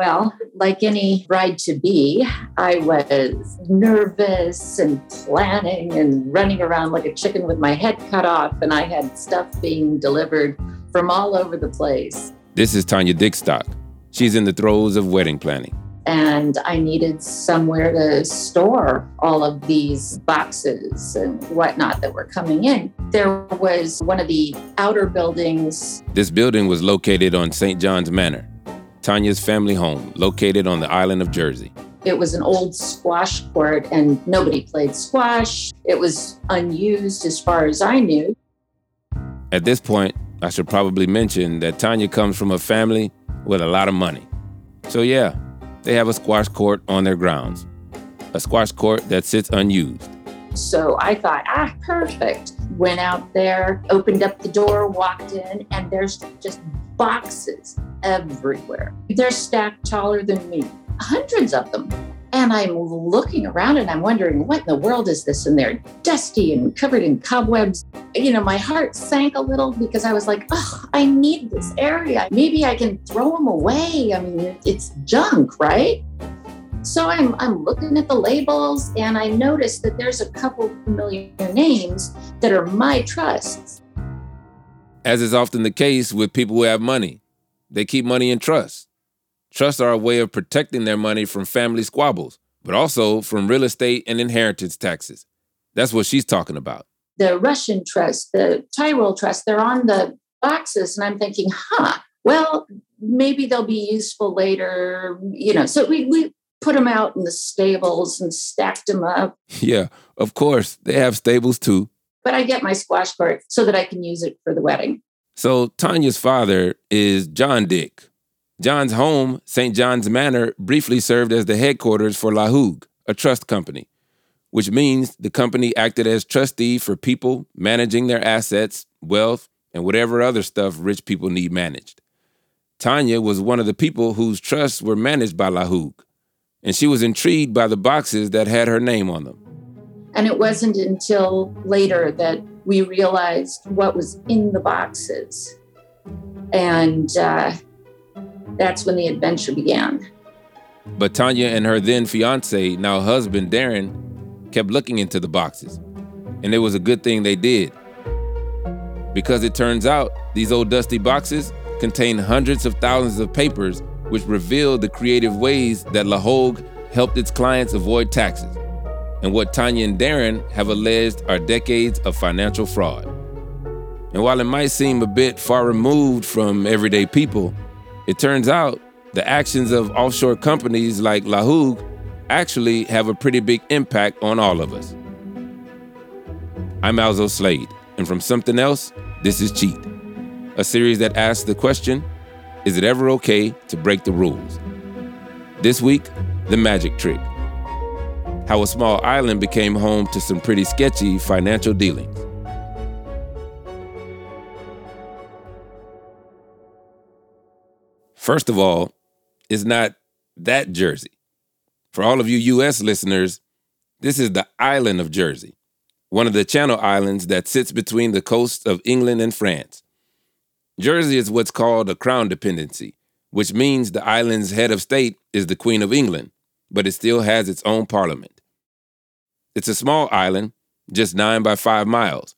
Well, like any bride to be, I was nervous and planning and running around like a chicken with my head cut off, and I had stuff being delivered from all over the place. This is Tanya Dickstock. She's in the throes of wedding planning. And I needed somewhere to store all of these boxes and whatnot that were coming in. There was one of the outer buildings. This building was located on St. John's Manor, Tanya's family home, located on the island of Jersey. It was an old squash court, and nobody played squash. It was unused as far as I knew. At this point, I should probably mention that Tanya comes from a family with a lot of money. So, yeah, they have a squash court on their grounds, a squash court that sits unused. So I thought, ah, perfect. Went out there, opened up the door, walked in, and there's just boxes everywhere. They're stacked taller than me, hundreds of them. And I'm looking around and I'm wondering, what in the world is this? And they're dusty and covered in cobwebs. You know, my heart sank a little because I was like, oh, I need this area. Maybe I can throw them away. I mean, it's junk, right? So I'm, I'm looking at the labels and I noticed that there's a couple familiar names that are my trusts. As is often the case with people who have money, they keep money in trust. Trusts are a way of protecting their money from family squabbles, but also from real estate and inheritance taxes. That's what she's talking about. The Russian trust, the Tyrol trust, they're on the boxes. And I'm thinking, huh, well, maybe they'll be useful later. You know, so we, we put them out in the stables and stacked them up. Yeah, of course. They have stables too. But I get my squash court so that I can use it for the wedding. So Tanya's father is John Dick, John's home, St. John's Manor, briefly served as the headquarters for La Hougue, a trust company, which means the company acted as trustee for people managing their assets, wealth, and whatever other stuff rich people need managed. Tanya was one of the people whose trusts were managed by La Hougue, and she was intrigued by the boxes that had her name on them. And it wasn't until later that we realized what was in the boxes. And uh, that's when the adventure began. But Tanya and her then fiance, now husband Darren, kept looking into the boxes. And it was a good thing they did. Because it turns out these old dusty boxes contain hundreds of thousands of papers which revealed the creative ways that La Hougue helped its clients avoid taxes, and what Tanya and Darren have alleged are decades of financial fraud. And while it might seem a bit far removed from everyday people, it turns out the actions of offshore companies like La actually have a pretty big impact on all of us. I'm Alzo Slade, and from Something Else, this is Cheat, a series that asks the question Is it ever okay to break the rules? This week, The Magic Trick How a small island became home to some pretty sketchy financial dealings. First of all, it's not that Jersey. For all of you US listeners, this is the island of Jersey, one of the Channel Islands that sits between the coasts of England and France. Jersey is what's called a crown dependency, which means the island's head of state is the Queen of England, but it still has its own parliament. It's a small island, just nine by five miles,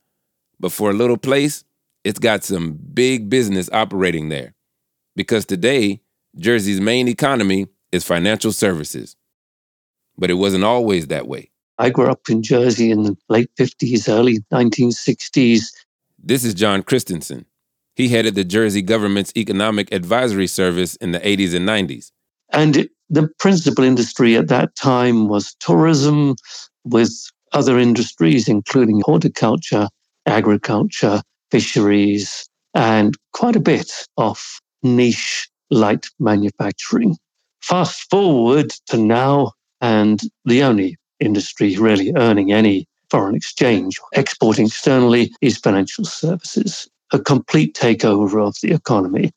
but for a little place, it's got some big business operating there because today, Jersey's main economy is financial services. But it wasn't always that way. I grew up in Jersey in the late 50s, early 1960s. This is John Christensen. He headed the Jersey government's Economic Advisory Service in the 80s and 90s. And it, the principal industry at that time was tourism, with other industries, including horticulture, agriculture, fisheries, and quite a bit of niche light manufacturing. Fast forward to now, and the only industry really earning any foreign exchange, or exporting externally, is financial services, a complete takeover of the economy.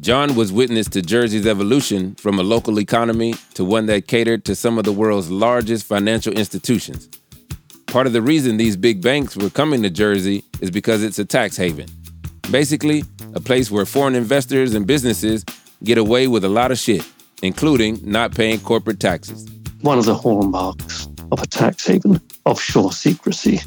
John was witness to Jersey's evolution from a local economy to one that catered to some of the world's largest financial institutions. Part of the reason these big banks were coming to Jersey is because it's a tax haven. Basically, a place where foreign investors and businesses get away with a lot of shit including not paying corporate taxes. One of the hallmarks of a tax haven, offshore secrecy.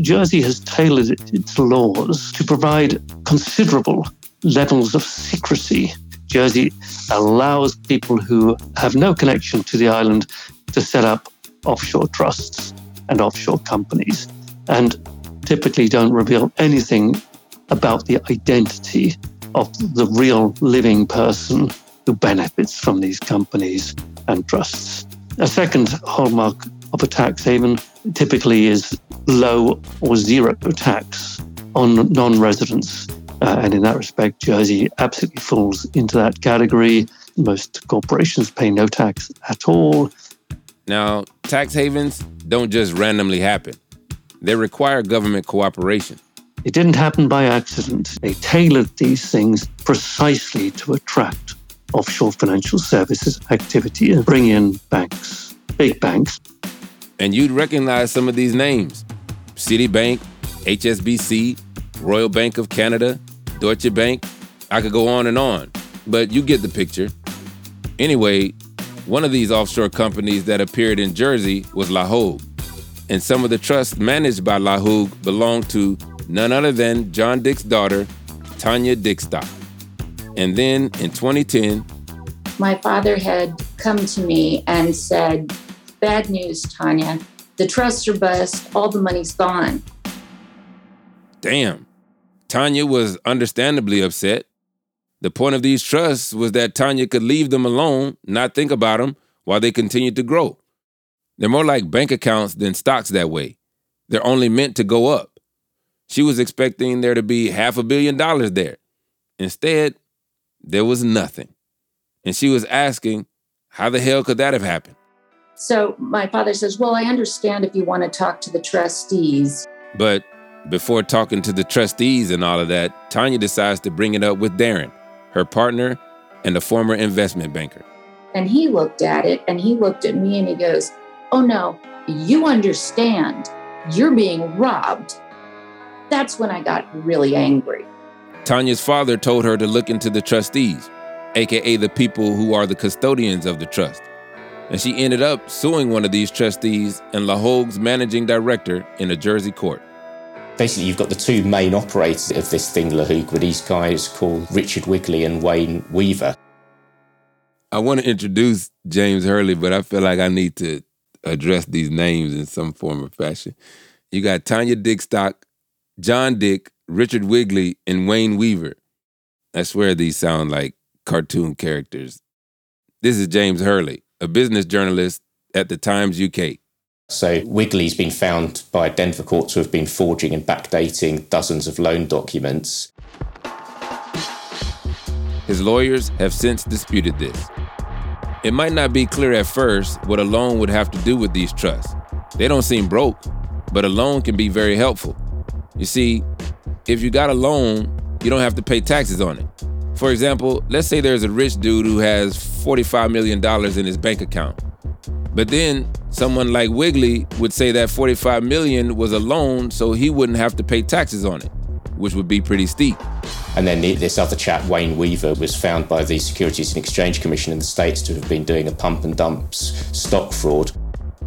Jersey has tailored its laws to provide considerable levels of secrecy. Jersey allows people who have no connection to the island to set up offshore trusts and offshore companies and typically don't reveal anything about the identity of the real living person who benefits from these companies and trusts. A second hallmark of a tax haven typically is low or zero tax on non residents. Uh, and in that respect, Jersey absolutely falls into that category. Most corporations pay no tax at all. Now, tax havens don't just randomly happen, they require government cooperation. It didn't happen by accident. They tailored these things precisely to attract offshore financial services activity and bring in banks, big banks. And you'd recognize some of these names Citibank, HSBC, Royal Bank of Canada, Deutsche Bank. I could go on and on, but you get the picture. Anyway, one of these offshore companies that appeared in Jersey was La Hougue, and some of the trusts managed by La Hougue belonged to none other than John Dick's daughter, Tanya Dickstock. And then in 2010, my father had come to me and said, Bad news, Tanya. The trusts are bust, all the money's gone. Damn. Tanya was understandably upset. The point of these trusts was that Tanya could leave them alone, not think about them, while they continued to grow. They're more like bank accounts than stocks that way. They're only meant to go up. She was expecting there to be half a billion dollars there. Instead, there was nothing. And she was asking, how the hell could that have happened? So my father says, Well, I understand if you want to talk to the trustees. But before talking to the trustees and all of that, Tanya decides to bring it up with Darren, her partner and a former investment banker. And he looked at it and he looked at me and he goes, Oh no, you understand. You're being robbed. That's when I got really angry. Tanya's father told her to look into the trustees, aka the people who are the custodians of the trust. And she ended up suing one of these trustees and La Hougue's managing director in a Jersey court. Basically, you've got the two main operators of this thing, La Hougue, were these guys called Richard Wigley and Wayne Weaver. I want to introduce James Hurley, but I feel like I need to address these names in some form or fashion. You got Tanya Dickstock, John Dick, Richard Wigley, and Wayne Weaver. I swear these sound like cartoon characters. This is James Hurley, a business journalist at the Times UK. So Wigley's been found by Denver court to have been forging and backdating dozens of loan documents. His lawyers have since disputed this. It might not be clear at first what a loan would have to do with these trusts. They don't seem broke, but a loan can be very helpful. You see, if you got a loan, you don't have to pay taxes on it. For example, let's say there's a rich dude who has $45 million in his bank account. But then someone like Wigley would say that 45 million was a loan so he wouldn't have to pay taxes on it, which would be pretty steep. And then this other chap, Wayne Weaver, was found by the Securities and Exchange Commission in the States to have been doing a pump and dumps stock fraud.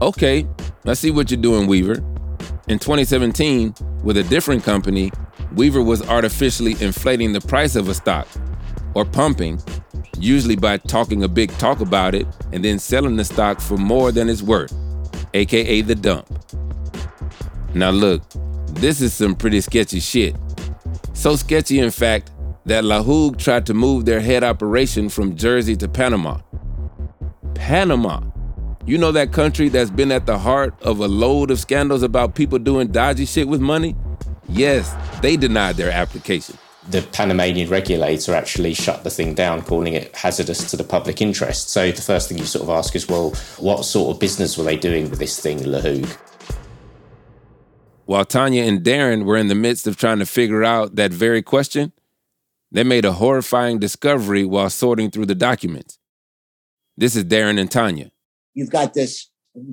Okay, I see what you're doing, Weaver. In 2017, with a different company, Weaver was artificially inflating the price of a stock, or pumping, usually by talking a big talk about it and then selling the stock for more than it's worth, aka the dump. Now, look, this is some pretty sketchy shit. So sketchy, in fact, that La tried to move their head operation from Jersey to Panama. Panama. You know that country that's been at the heart of a load of scandals about people doing dodgy shit with money? Yes, they denied their application. The Panamanian regulator actually shut the thing down, calling it hazardous to the public interest. So the first thing you sort of ask is, well, what sort of business were they doing with this thing, La Hougue? While Tanya and Darren were in the midst of trying to figure out that very question, they made a horrifying discovery while sorting through the documents. This is Darren and Tanya. You've got this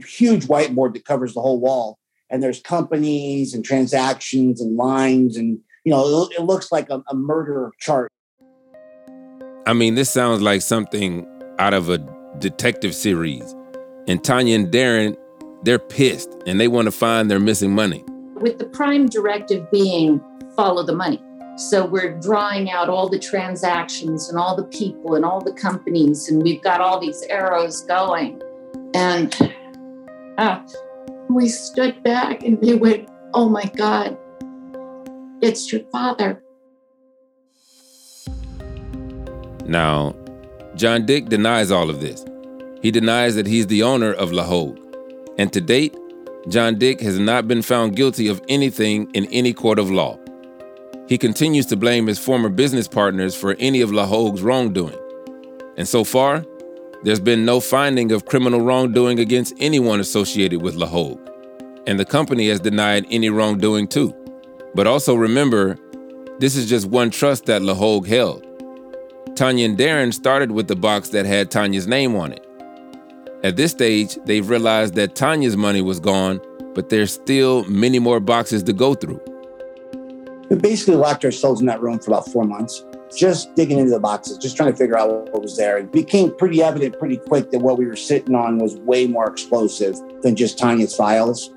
huge whiteboard that covers the whole wall, and there's companies and transactions and lines, and you know, it, looks like a, a murder chart. I mean, this sounds like something out of a detective series. And Tanya and Darren, they're pissed and they want to find their missing money. With the prime directive being follow the money. So we're drawing out all the transactions and all the people and all the companies, and we've got all these arrows going. And uh, we stood back and they went, Oh my God, it's your father. Now, John Dick denies all of this. He denies that he's the owner of La Hougue. And to date, John Dick has not been found guilty of anything in any court of law. He continues to blame his former business partners for any of La Hougue's wrongdoing. And so far, there's been no finding of criminal wrongdoing against anyone associated with La Hougue. And the company has denied any wrongdoing too. But also remember, this is just one trust that La Hougue held. Tanya and Darren started with the box that had Tanya's name on it. At this stage, they've realized that Tanya's money was gone, but there's still many more boxes to go through. We basically locked ourselves in that room for about four months, just digging into the boxes, just trying to figure out what was there. It became pretty evident pretty quick that what we were sitting on was way more explosive than just Tanya's files.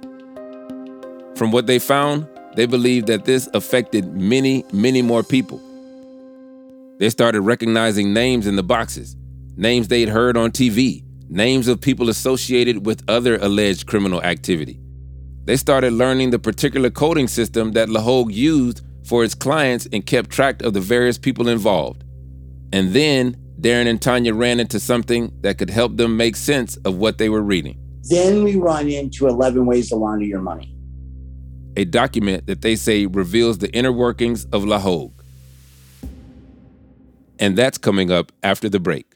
From what they found, they believed that this affected many, many more people. They started recognizing names in the boxes, names they'd heard on TV, names of people associated with other alleged criminal activity. They started learning the particular coding system that La Hougue used for its clients and kept track of the various people involved. And then Darren and Tanya ran into something that could help them make sense of what they were reading. Then we run into 11 Ways to Launder Your Money, a document that they say reveals the inner workings of La Hougue. And that's coming up after the break.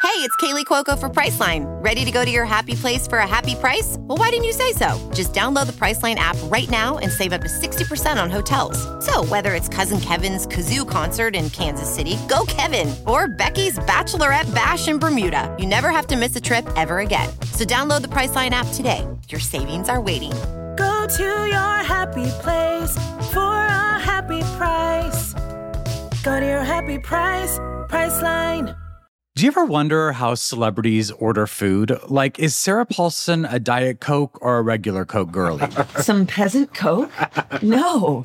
Hey, it's Kaley Cuoco for Priceline. Ready to go to your happy place for a happy price? Well, why didn't you say so? Just download the Priceline app right now and save up to 60% on hotels. So, whether it's Cousin Kevin's Kazoo concert in Kansas City, go Kevin, or Becky's Bachelorette Bash in Bermuda, you never have to miss a trip ever again. So, download the Priceline app today. Your savings are waiting. Go to your happy place for a happy price. Go to your happy price, Priceline. Do you ever wonder how celebrities order food? Like, is Sarah Paulson a Diet Coke or a regular Coke girlie? Some peasant Coke? No.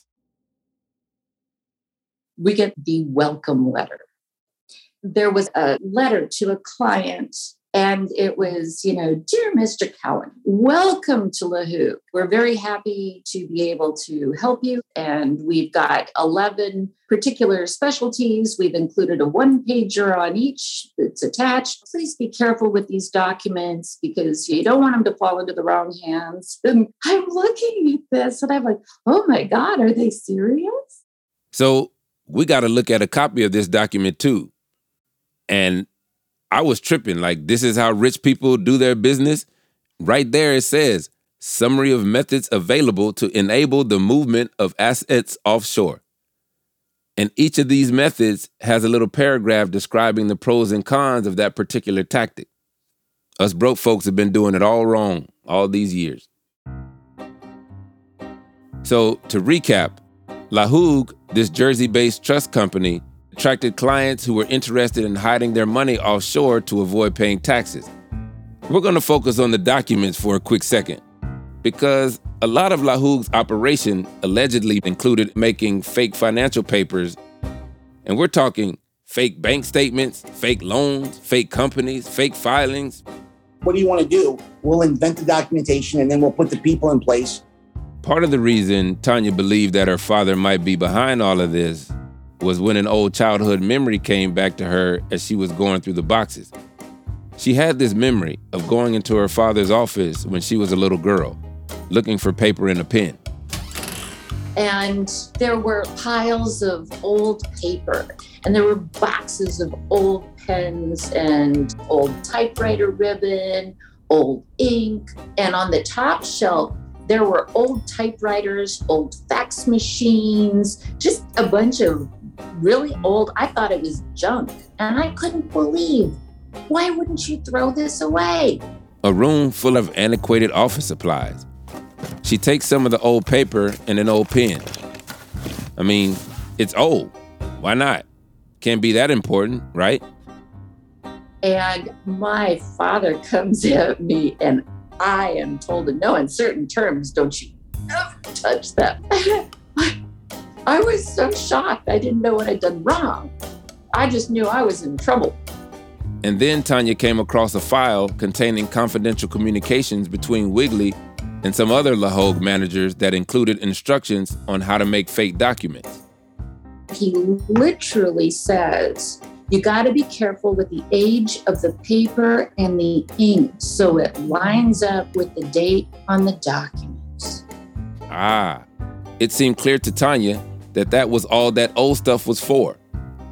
we get the welcome letter. There was a letter to a client, and it was, you know, Dear Mr. Cowan, welcome to La Hougue. We're very happy to be able to help you. And we've got 11 particular specialties. We've included a one pager on each that's attached. Please be careful with these documents because you don't want them to fall into the wrong hands. And I'm looking at this and I'm like, oh my God, are they serious? So we got to look at a copy of this document too. And I was tripping. Like, this is how rich people do their business. Right there, it says summary of methods available to enable the movement of assets offshore. And each of these methods has a little paragraph describing the pros and cons of that particular tactic. Us broke folks have been doing it all wrong all these years. So, to recap, La this Jersey based trust company, attracted clients who were interested in hiding their money offshore to avoid paying taxes. We're going to focus on the documents for a quick second because a lot of La Hougue's operation allegedly included making fake financial papers. And we're talking fake bank statements, fake loans, fake companies, fake filings. What do you want to do? We'll invent the documentation and then we'll put the people in place Part of the reason Tanya believed that her father might be behind all of this was when an old childhood memory came back to her as she was going through the boxes. She had this memory of going into her father's office when she was a little girl, looking for paper and a pen. And there were piles of old paper, and there were boxes of old pens and old typewriter ribbon, old ink. And on the top shelf, there were old typewriters, old fax machines, just a bunch of really old. I thought it was junk. And I couldn't believe why wouldn't you throw this away? A room full of antiquated office supplies. She takes some of the old paper and an old pen. I mean, it's old. Why not? Can't be that important, right? And my father comes at me, and I am told to no in certain terms, don't you ever touch that. I was so shocked. I didn't know what I'd done wrong. I just knew I was in trouble. And then Tanya came across a file containing confidential communications between Wigley and some other La Hougue managers that included instructions on how to make fake documents. He literally says, you got to be careful with the age of the paper and the ink so it lines up with the date on the documents. Ah, it seemed clear to Tanya that that was all that old stuff was for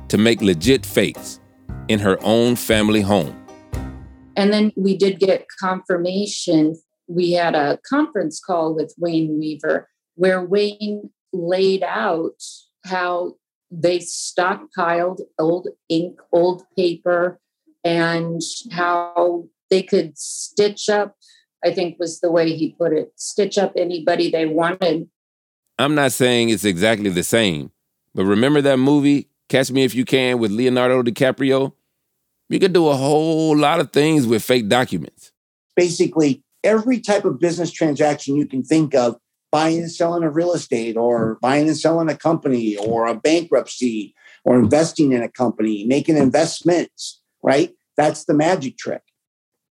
to make legit fakes in her own family home. And then we did get confirmation. We had a conference call with Wayne Weaver where Wayne laid out how they stockpiled old ink, old paper, and how they could stitch up, I think was the way he put it, stitch up anybody they wanted. I'm not saying it's exactly the same, but remember that movie, Catch Me If You Can, with Leonardo DiCaprio? You could do a whole lot of things with fake documents. Basically, every type of business transaction you can think of buying and selling a real estate or buying and selling a company or a bankruptcy or investing in a company, making investments, right? That's the magic trick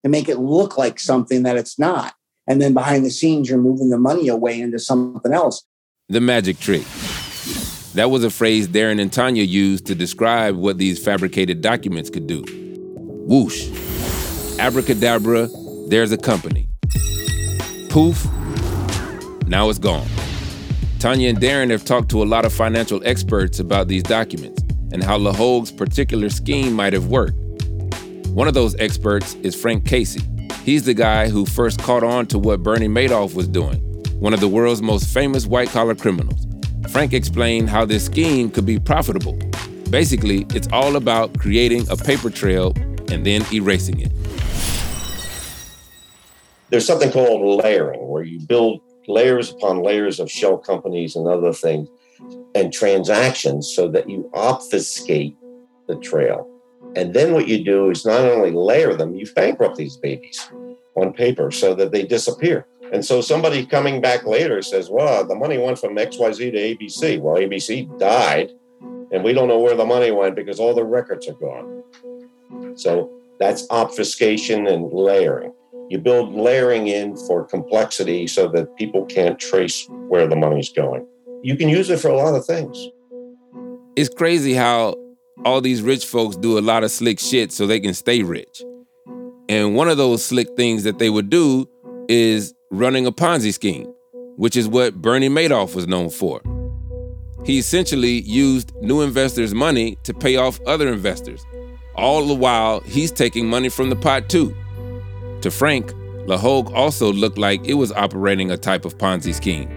to make it look like something that it's not. And then behind the scenes, you're moving the money away into something else. The magic trick. That was a phrase Darren and Tanya used to describe what these fabricated documents could do. Whoosh. Abracadabra, there's a company. Poof, now it's gone. Tanya and Darren have talked to a lot of financial experts about these documents and how La Hougue's particular scheme might have worked. One of those experts is Frank Casey. He's the guy who first caught on to what Bernie Madoff was doing, one of the world's most famous white collar criminals. Frank explained how this scheme could be profitable. Basically, it's all about creating a paper trail and then erasing it. There's something called layering, where you build layers upon layers of shell companies and other things and transactions so that you obfuscate the trail. And then what you do is not only layer them, you bankrupt these babies on paper so that they disappear. And so somebody coming back later says, well, the money went from XYZ to ABC. Well, ABC died, and we don't know where the money went because all the records are gone. So that's obfuscation and layering. You build layering in for complexity so that people can't trace where the money's going. You can use it for a lot of things. It's crazy how all these rich folks do a lot of slick shit so they can stay rich. And one of those slick things that they would do is running a Ponzi scheme, which is what Bernie Madoff was known for. He essentially used new investors' money to pay off other investors. All the while, he's taking money from the pot too. To Frank, La Hougue also looked like it was operating a type of Ponzi scheme.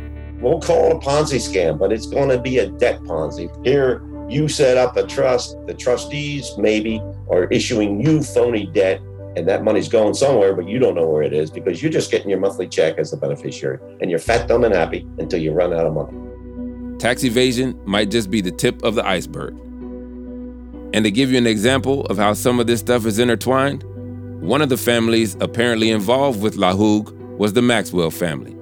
We'll call it a Ponzi scam, but it's going to be a debt Ponzi. Here, you set up a trust, the trustees maybe are issuing you phony debt, and that money's going somewhere, but you don't know where it is because you're just getting your monthly check as the beneficiary, and you're fat, dumb, and happy until you run out of money. Tax evasion might just be the tip of the iceberg. And to give you an example of how some of this stuff is intertwined, one of the families apparently involved with La Hougue was the Maxwell family.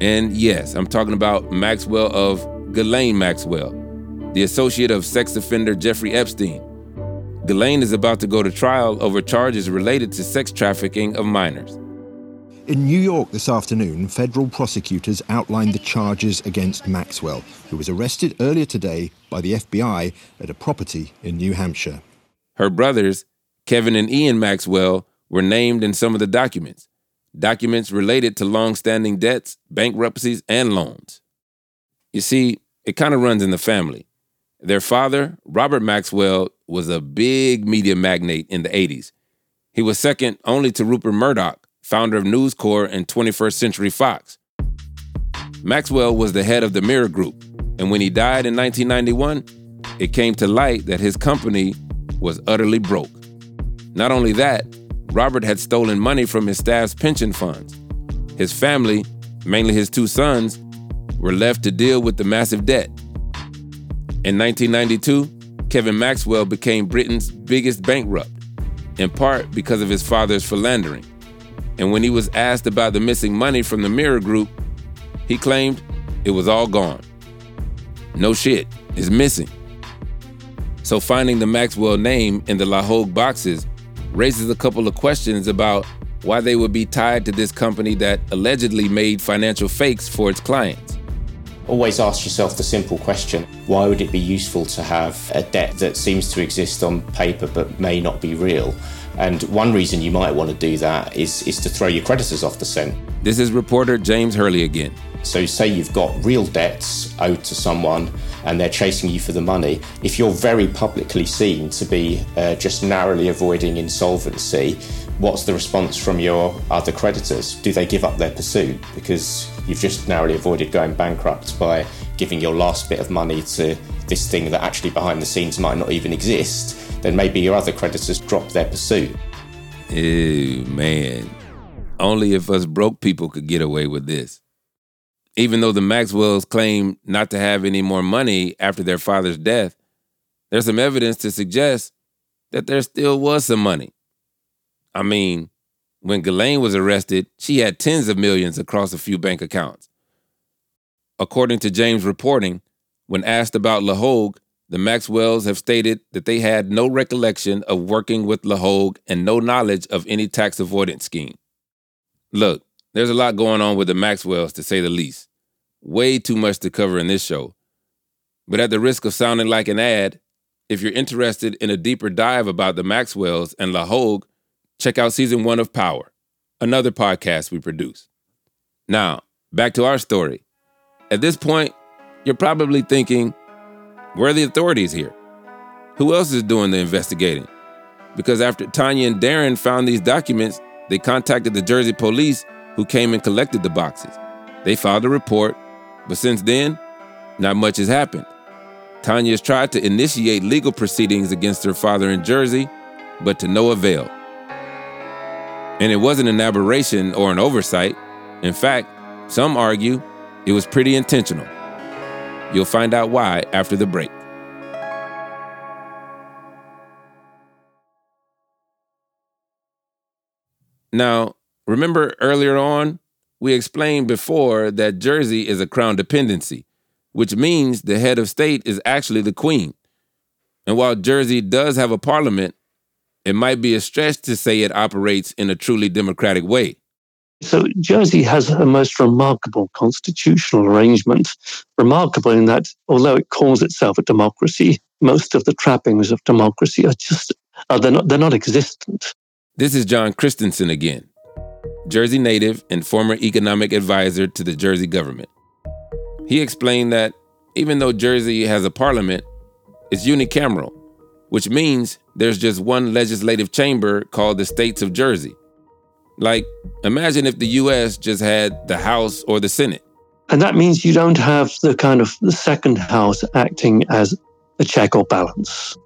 And yes, I'm talking about Maxwell of Ghislaine Maxwell, the associate of sex offender Jeffrey Epstein. Ghislaine is about to go to trial over charges related to sex trafficking of minors. In New York this afternoon, federal prosecutors outlined the charges against Maxwell, who was arrested earlier today by the FBI at a property in New Hampshire. Her brothers, Kevin and Ian Maxwell were named in some of the documents, documents related to long-standing debts, bankruptcies, and loans. You see, it kind of runs in the family. Their father, Robert Maxwell, was a big media magnate in the 80s. He was second only to Rupert Murdoch, founder of News Corp and 21st Century Fox. Maxwell was the head of the Mirror Group, and when he died in 1991, it came to light that his company was utterly broke. Not only that, Robert had stolen money from his staff's pension funds. His family, mainly his two sons, were left to deal with the massive debt. In 1992, Kevin Maxwell became Britain's biggest bankrupt, in part because of his father's philandering. And when he was asked about the missing money from the Mirror Group, he claimed it was all gone. No shit, it's missing. So finding the Maxwell name in the La Hougue boxes raises a couple of questions about why they would be tied to this company that allegedly made financial fakes for its clients. Always ask yourself the simple question why would it be useful to have a debt that seems to exist on paper but may not be real? And one reason you might want to do that is, is to throw your creditors off the scent. This is reporter James Hurley again. So, say you've got real debts owed to someone and they're chasing you for the money. If you're very publicly seen to be uh, just narrowly avoiding insolvency, what's the response from your other creditors? Do they give up their pursuit because you've just narrowly avoided going bankrupt by giving your last bit of money to this thing that actually behind the scenes might not even exist? Then maybe your other creditors drop their pursuit. Ew, man. Only if us broke people could get away with this. Even though the Maxwells claim not to have any more money after their father's death, there's some evidence to suggest that there still was some money. I mean, when Ghislaine was arrested, she had tens of millions across a few bank accounts. According to James' reporting, when asked about La Hougue, the Maxwells have stated that they had no recollection of working with La Hougue and no knowledge of any tax avoidance scheme. Look, there's a lot going on with the Maxwells, to say the least. Way too much to cover in this show. But at the risk of sounding like an ad, if you're interested in a deeper dive about the Maxwells and La Hougue, check out season one of Power, another podcast we produce. Now, back to our story. At this point, you're probably thinking, where are the authorities here? Who else is doing the investigating? Because after Tanya and Darren found these documents, they contacted the Jersey police who came and collected the boxes. They filed a report but since then, not much has happened. Tanya has tried to initiate legal proceedings against her father in Jersey, but to no avail. And it wasn't an aberration or an oversight. In fact, some argue it was pretty intentional. You'll find out why after the break. Now, remember earlier on we explained before that Jersey is a crown dependency, which means the head of state is actually the queen. And while Jersey does have a parliament, it might be a stretch to say it operates in a truly democratic way. So Jersey has a most remarkable constitutional arrangement. Remarkable in that although it calls itself a democracy, most of the trappings of democracy are just uh, they're not they're not existent. This is John Christensen again. Jersey native and former economic advisor to the Jersey government. He explained that even though Jersey has a parliament, it's unicameral, which means there's just one legislative chamber called the States of Jersey. Like, imagine if the US just had the House or the Senate. And that means you don't have the kind of the second house acting as a check or balance.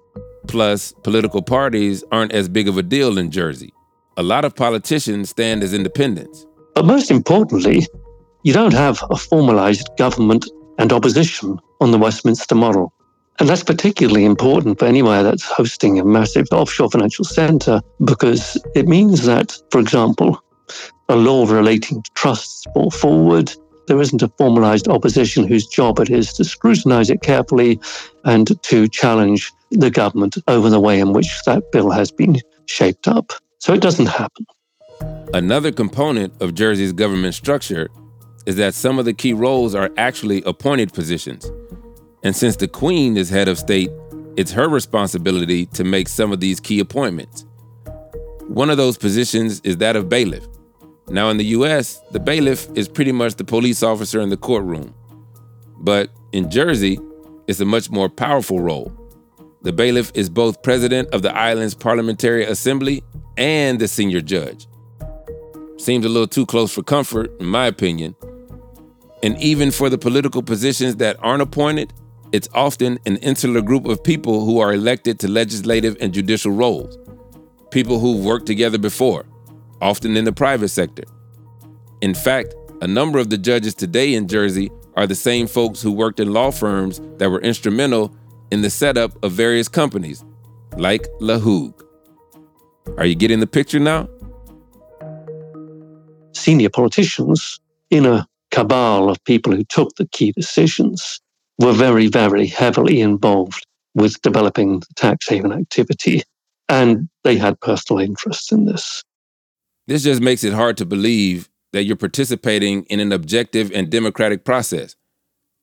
Plus, political parties aren't as big of a deal in Jersey a lot of politicians stand as independents. But most importantly, you don't have a formalized government and opposition on the Westminster model. And that's particularly important for anywhere that's hosting a massive offshore financial center because it means that, for example, a law relating to trusts brought forward, there isn't a formalized opposition whose job it is to scrutinize it carefully and to challenge the government over the way in which that bill has been shaped up. So it doesn't happen. Another component of Jersey's government structure is that some of the key roles are actually appointed positions. And since the Queen is head of state, it's her responsibility to make some of these key appointments. One of those positions is that of bailiff. Now, in the US, the bailiff is pretty much the police officer in the courtroom. But In Jersey, it's a much more powerful role. The bailiff is both president of the island's parliamentary assembly and the senior judge. Seems a little too close for comfort, in my opinion. And even for the political positions that aren't appointed, it's often an insular group of people who are elected to legislative and judicial roles. People who've worked together before, often in the private sector. In fact, a number of the judges today in Jersey are the same folks who worked in law firms that were instrumental in the setup of various companies, like LaHougue. Are you getting the picture now? Senior politicians in a cabal of people who took the key decisions were very, very heavily involved with developing tax haven activity, and they had personal interests in this. This just makes it hard to believe that you're participating in an objective and democratic process.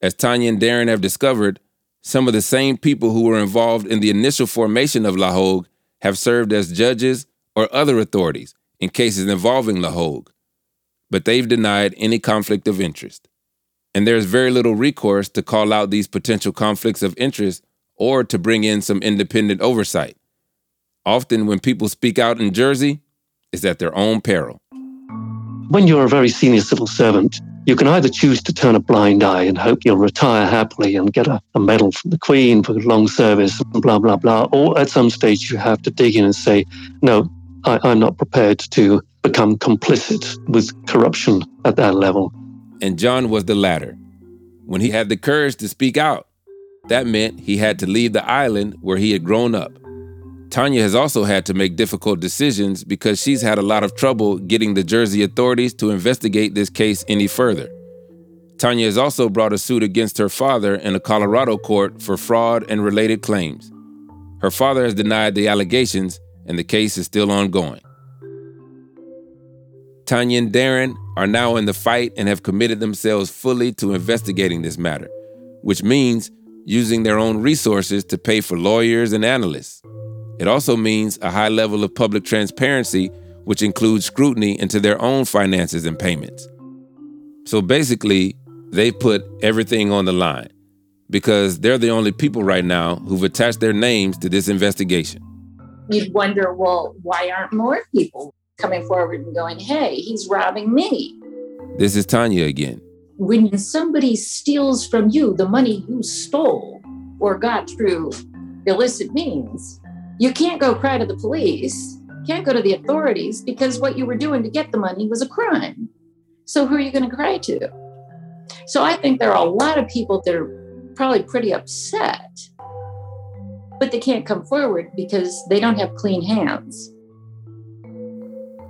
As Tanya and Darren have discovered, some of the same people who were involved in the initial formation of LaHougue have served as judges or other authorities in cases involving LaHougue, but they've denied any conflict of interest. And there's very little recourse to call out these potential conflicts of interest or to bring in some independent oversight. Often, when people speak out in Jersey, it's at their own peril. When you're a very senior civil servant, you can either choose to turn a blind eye and hope you'll retire happily and get a, a medal from the Queen for long service and blah, blah, blah. Or at some stage, you have to dig in and say, no, I, I'm not prepared to become complicit with corruption at that level. And John was the latter. When he had the courage to speak out, that meant he had to leave the island where he had grown up. Tanya has also had to make difficult decisions because she's had a lot of trouble getting the Jersey authorities to investigate this case any further. Tanya has also brought a suit against her father in a Colorado court for fraud and related claims. Her father has denied the allegations, and the case is still ongoing. Tanya and Darren are now in the fight and have committed themselves fully to investigating this matter, which means using their own resources to pay for lawyers and analysts. It also means a high level of public transparency, which includes scrutiny into their own finances and payments. So basically, they put everything on the line because they're the only people right now who've attached their names to this investigation. You'd wonder, well, why aren't more people coming forward and going, hey, he's robbing me? This is Tanya again. When somebody steals from you the money you stole or got through illicit means, you can't go cry to the police, can't go to the authorities because what you were doing to get the money was a crime. So who are you going to cry to? So I think there are a lot of people that are probably pretty upset, but they can't come forward because they don't have clean hands.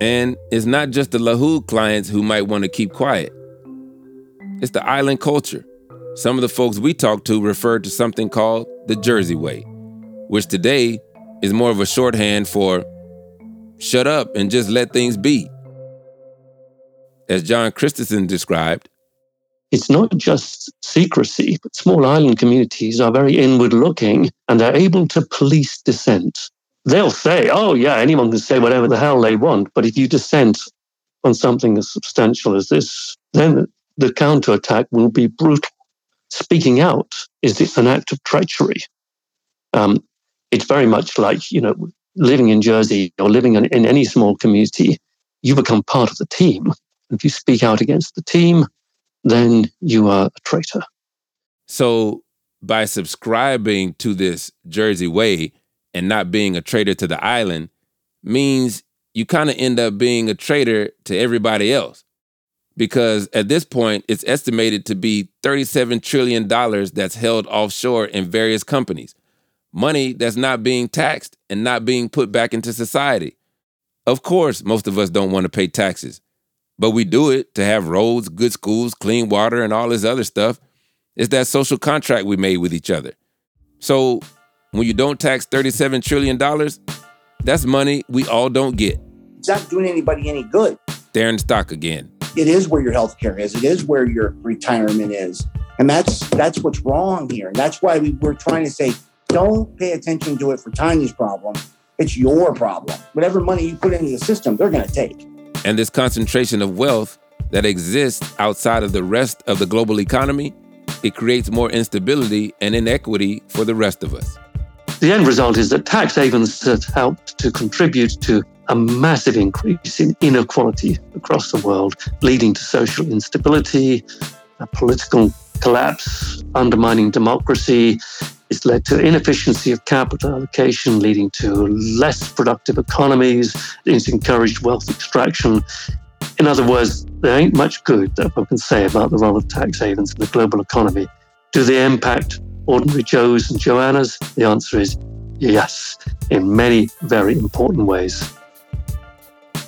And it's not just the LaHougue clients who might want to keep quiet. It's the island culture. Some of the folks we talked to referred to something called the Jersey Way, which today is more of a shorthand for shut up and just let things be. As John Christensen described, it's not just secrecy, but small island communities are very inward looking and they're able to police dissent. They'll say, oh, yeah, anyone can say whatever the hell they want. But if you dissent on something as substantial as this, then the counterattack will be brutal. Speaking out is an act of treachery. Um, it's very much like, you know, living in Jersey or living in, in any small community, you become part of the team. If you speak out against the team, then you are a traitor. So, by subscribing to this Jersey way and not being a traitor to the island, means you kind of end up being a traitor to everybody else. Because at this point, it's estimated to be $37 trillion that's held offshore in various companies money that's not being taxed and not being put back into society. Of course, most of us don't want to pay taxes, but we do it to have roads, good schools, clean water, and all this other stuff. It's that social contract we made with each other. So when you don't tax $37 trillion, that's money we all don't get. It's not doing anybody any good. Darren Stock again. It is where your health care is. It is where your retirement is. And that's that's what's wrong here. And that's why we, we're trying to say don't pay attention to it for Tanya's problem. It's your problem. Whatever money you put into the system, they're going to take. And this concentration of wealth that exists outside of the rest of the global economy it creates more instability and inequity for the rest of us. The end result is that tax havens have helped to contribute to a massive increase in inequality across the world, leading to social instability, political collapse, undermining democracy. It's led to inefficiency of capital allocation, leading to less productive economies. It's encouraged wealth extraction. In other words, there ain't much good that we can say about the role of tax havens in the global economy. Do they impact ordinary Joes and Joannas? The answer is yes, in many very important ways.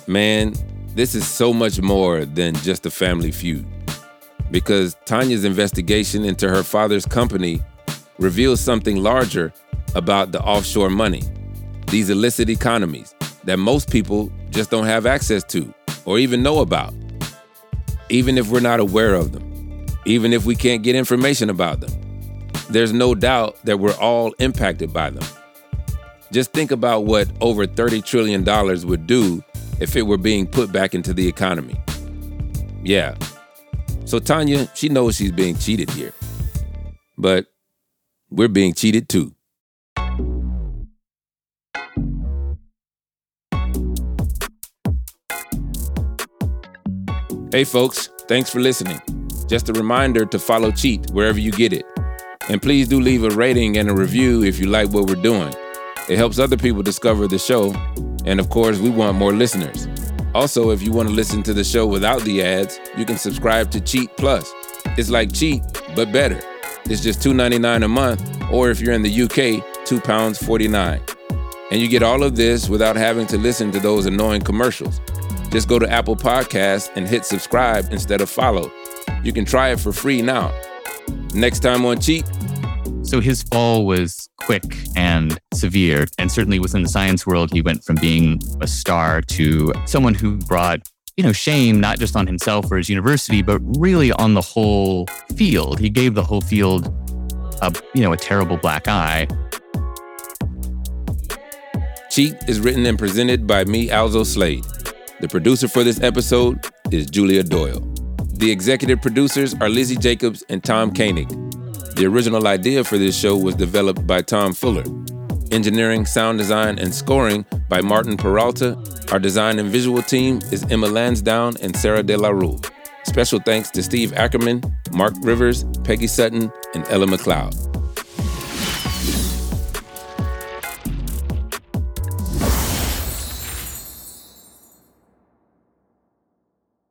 Man, this is so much more than just a family feud. Because Tanya's investigation into her father's company reveals something larger about the offshore money, these illicit economies that most people just don't have access to or even know about, even if we're not aware of them, even if we can't get information about them. There's no doubt that we're all impacted by them. Just think about what over $30 trillion would do if it were being put back into the economy. Yeah. So Tanya, she knows she's being cheated here. But we're being cheated too. Hey, folks, thanks for listening. Just a reminder to follow Cheat wherever you get it. And please do leave a rating and a review if you like what we're doing. It helps other people discover the show. And of course, we want more listeners. Also, if you want to listen to the show without the ads, you can subscribe to Cheat Plus. It's like Cheat, but better. It's just $2.99 a month, or if you're in the UK, £2.49. And you get all of this without having to listen to those annoying commercials. Just go to Apple Podcasts and hit subscribe instead of follow. You can try it for free now. Next time on Cheat. So his fall was quick and severe. And certainly within the science world, he went from being a star to someone who brought you know, shame not just on himself or his university, but really on the whole field. He gave the whole field a, you know, a terrible black eye. Cheat is written and presented by me, Alzo Slade. The producer for this episode is Julia Doyle. The executive producers are Lizzie Jacobs and Tom Koenig. The original idea for this show was developed by Tom Fuller. Engineering, sound design, and scoring by Martin Peralta. Our design and visual team is Emma Lansdowne and Sarah De La Rue. Special thanks to Steve Ackerman, Mark Rivers, Peggy Sutton, and Ella McLeod.